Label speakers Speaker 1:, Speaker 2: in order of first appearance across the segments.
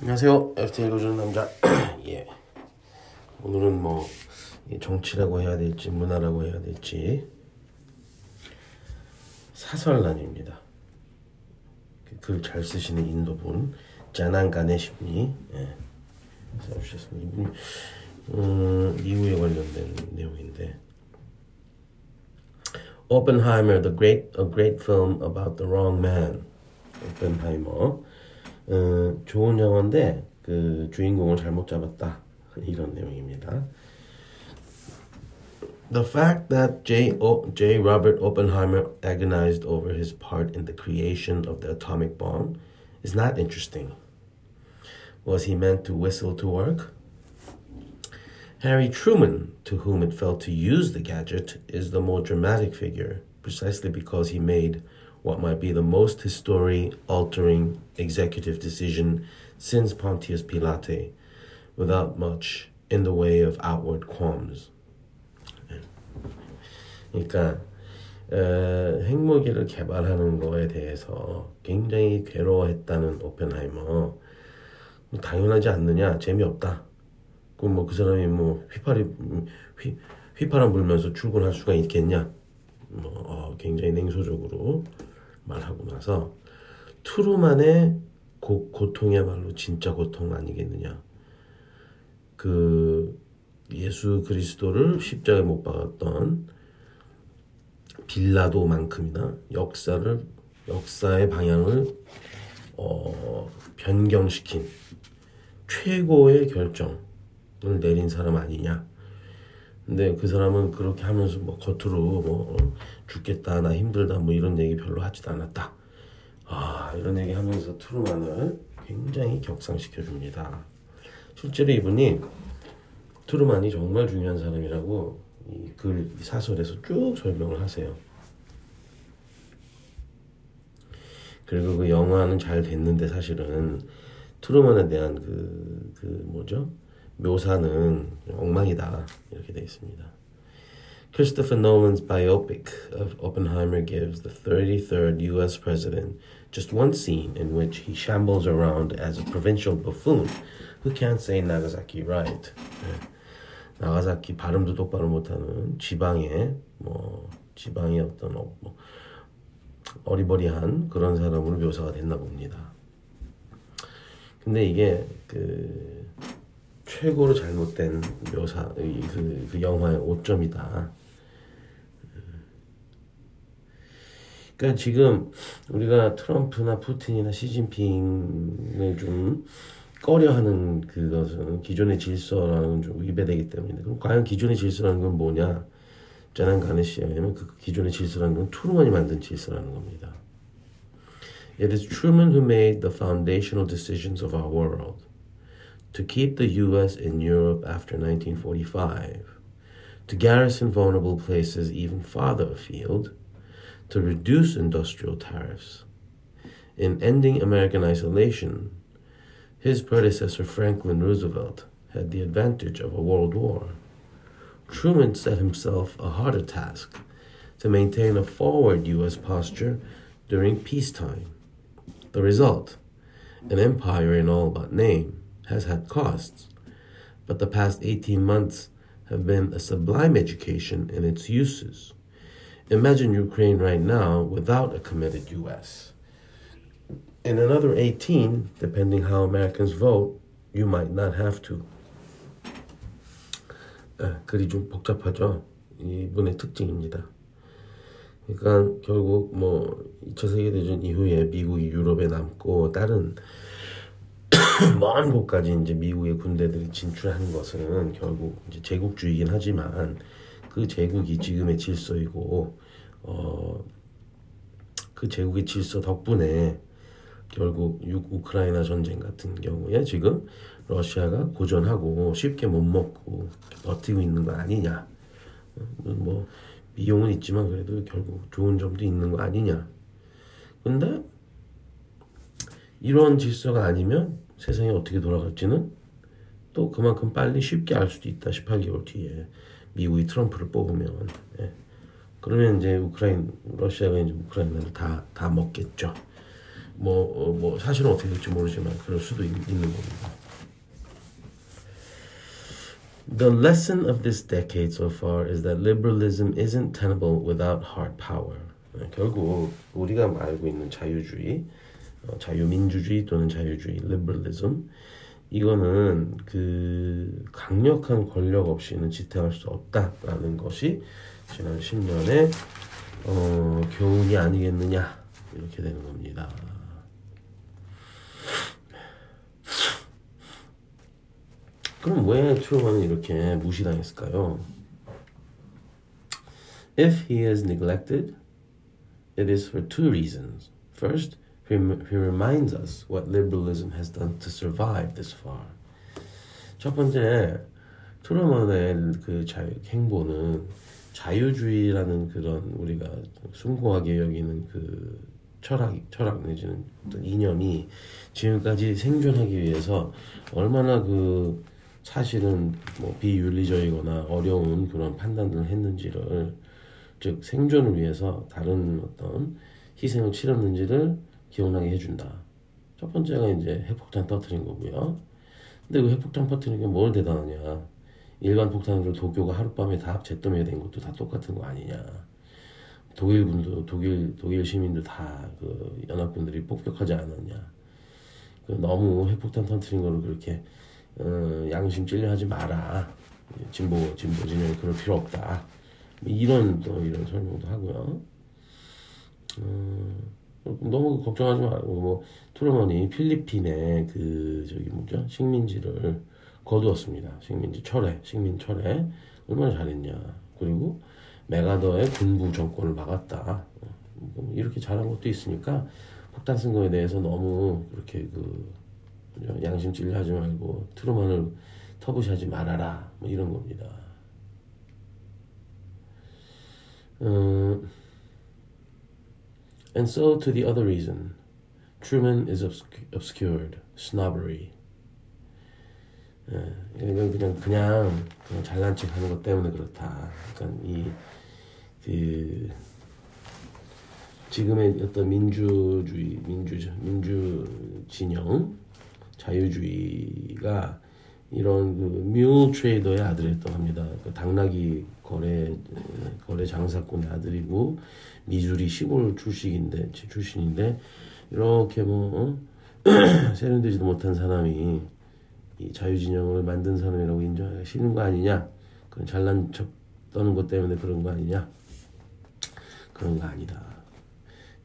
Speaker 1: 안녕하세요. FT 읽어주는 남자. 예. 오늘은 뭐 정치라고 해야 될지 문화라고 해야 될지 사설란입니다. 글 잘 쓰시는 인도분 자난 가네십니 예. 써주셨습니다. 음, 이후에 관련된 내용인데 Oppenheimer, the great, a great film about the wrong man. 오펜하이머. 어, 좋은 영화인데 그 주인공을 잘못 잡았다 이런 내용입니다. The fact that J. O, J. Robert Oppenheimer agonized over his part in the creation of the atomic bomb is not interesting. Was he meant to whistle to work? Harry Truman, to whom it fell to use the gadget, is the more dramatic figure, precisely because he made what might be the most history altering executive decision since Pontius Pilate, without much in the way of outward qualms. 그러니까 어, 핵무기를 개발하는 거에 대해서 굉장히 괴로워했다는 오펜하이머 당연하지 않느냐 재미없다. 그럼 뭐그 사람이 뭐 휘파리 휘 휘파람 불면서 출근할 수가 있겠냐? 뭐 어, 굉장히 냉소적으로 말하고 나서 트루만의 고, 고통이야말로 진짜 고통 아니겠느냐. 그 예수 그리스도를 십자가에 못 박았던 빌라도만큼이나 역사를 역사의 방향을 어, 변경시킨 최고의 결정을 내린 사람 아니냐. 근데 그 사람은 그렇게 하면서 뭐 겉으로 뭐 죽겠다 나 힘들다 뭐 이런 얘기 별로 하지도 않았다. 아 이런 얘기 하면서 트루만을 굉장히 격상시켜 줍니다. 실제로 이분이 트루만이 정말 중요한 사람이라고 이 글 사설에서 쭉 설명을 하세요. 그리고 그 영화는 잘 됐는데 사실은 트루만에 대한 그, 그 뭐죠? 묘사는 엉망이다 이렇게 되어 있습니다. Christopher Nolan's biopic of Oppenheimer gives the 33rd US president just one scene in which he shambles around as a provincial buffoon who can't say Nagasaki right. 네. 나가사키 발음도 똑바로 못하는 지방의 뭐 지방의 어떤 어, 뭐 어리버리한 그런 사람으로 묘사가 됐나 봅니다. 근데 이게 그 최고로 잘못된 묘사 그, 그 영화의 오점이다. 그러니까 지금 우리가 트럼프나 푸틴이나 시진핑을 좀 꺼려하는 그것은 기존의 질서라는 좀 위배되기 때문에 그럼 과연 기존의 질서라는 건 뭐냐? 짜난 가네시아에는 그 기존의 질서라는 건 트루먼이 만든 질서라는 겁니다. It is Truman who made the foundational decisions of our world. To keep the US in Europe after 1945, to garrison vulnerable places even farther afield, to reduce industrial tariffs. In ending American isolation, his predecessor Franklin Roosevelt had the advantage of a world war. Truman set himself a harder task to maintain a forward U.S. posture during peacetime. The result an empire in all but name has had costs, but the past 18 months have been a sublime education in its uses. Imagine Ukraine right now without a committed U.S. In another 18, depending how Americans vote, you might not have to. 아, 글이 좀 복잡하죠. 이분의 특징입니다. 그러니까 결국 뭐 2차 세계대전 이후에 미국이 유럽에 남고 다른 먼 곳까지 이제 미국의 군대들이 진출하는 것은 결국 이제 제국주의긴 하지만 그 제국이 지금의 질서이고 어 그 제국의 질서 덕분에 결국 육 우크라이나 전쟁 같은 경우에 지금 러시아가 고전하고 쉽게 못 먹고 버티고 있는 거 아니냐. 뭐 비용은 있지만 그래도 결국 좋은 점도 있는 거 아니냐. 근데 이런 질서가 아니면 세상이 어떻게 돌아갈지는 또 그만큼 빨리 쉽게 알 수도 있다. 18개월 뒤에 미국이 트럼프를 뽑으면 예. 그러면 이제 우크라인 러시아가 이제 우크라이나를 다 다 먹겠죠. 뭐, 어, 뭐 사실은 어떻게 될지 모르지만 그럴 수도 있, 있는 겁니다. The lesson of this decade so far is that liberalism isn't tenable without hard power. 결국 우리가 알고 있는 자유주의, 어, 자유민주주의 또는 자유주의, liberalism 이거는 그 강력한 권력 없이는 지탱할 수 없다라는 것이 지난 10년의 어, 교훈이 아니겠느냐 이렇게 되는 겁니다. 그럼 왜 트루먼은 이렇게 무시당했을까요? If he is neglected, it is for two reasons. First, he reminds us what liberalism has done to survive this far. 첫 번째, 트루먼의 그 자유, 행보는 자유주의라는 그런 우리가 숭고하게 여기는 그 철학, 철학 내지는 어떤 이념이 지금까지 생존하기 위해서 얼마나 그 사실은 뭐 비윤리적이거나 어려운 그런 판단들을 했는지를 즉 생존을 위해서 다른 어떤 희생을 치렀는지를 기억나게 해준다. 첫 번째가 이제 핵폭탄 터트린 거고요. 근데 그 핵폭탄 터트리는 게뭘 대단하냐? 일반 폭탄으로 도쿄가 하룻밤에 다 잿더미가 된 것도 다 똑같은 거 아니냐? 독일 군도 독일 독일 시민도 다 그 연합군들이 폭격하지 않았냐? 그 너무 핵폭탄 터트린 거를 그렇게 어, 양심 찔려하지 마라. 진보 진보 진영 그럴 필요 없다. 이런 또 이런 설명도 하고요. 어, 너무 걱정하지 말고 뭐 트루먼이 필리핀의 그 저기 뭐죠 식민지를 거두었습니다. 식민지 철회, 식민 철회 얼마나 잘했냐. 그리고 메가더의 군부 정권을 막았다. 뭐 이렇게 잘한 것도 있으니까 폭탄 쓴 거에 대해서 너무 그렇게 그 양심 찔려하지 말고 트루먼을 터부시하지 말아라 뭐 이런 겁니다. Uh, and so to the other reason, Truman is obscured, snobbery. 예, 이건 그냥 그냥 그냥 잘난 척 하는 것 때문에 그렇다. 그러니까 이 그 지금의 어떤 민주주의, 민주 민주 진영 자유주의가 이런 그 뮤 트레이더의 아들이었다고 합니다. 그 당나귀 거래 거래 장사꾼의 아들이고 미주리 시골 출신인데 출신인데 이렇게 뭐 어? 세련되지도 못한 사람이 이 자유진영을 만든 사람이라고 인정하시는 거 아니냐? 그건 잘난 척 떠는 것 때문에 그런 거 아니냐? 그런 거 아니다.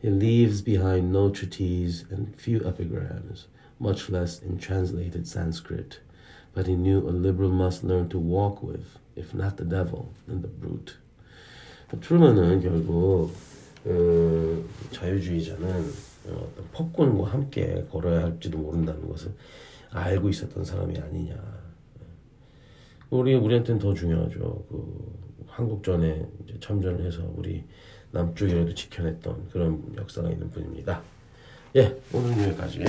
Speaker 1: He leaves behind no treatise and few epigrams. much less in translated Sanskrit. But he knew a liberal must learn to walk with, if not the devil, then the brute. 트루먼은 결국 어, 자유주의자는 어, 폭군과 함께 걸어야 할지도 모른다는 것을 알고 있었던 사람이 아니냐. 우리 우리한테는 더 중요하죠. 그 한국전에 참전을 해서 우리 남쪽이라도 지켜냈던 그런 역사가 있는 분입니다. 예, 오늘 여기까지.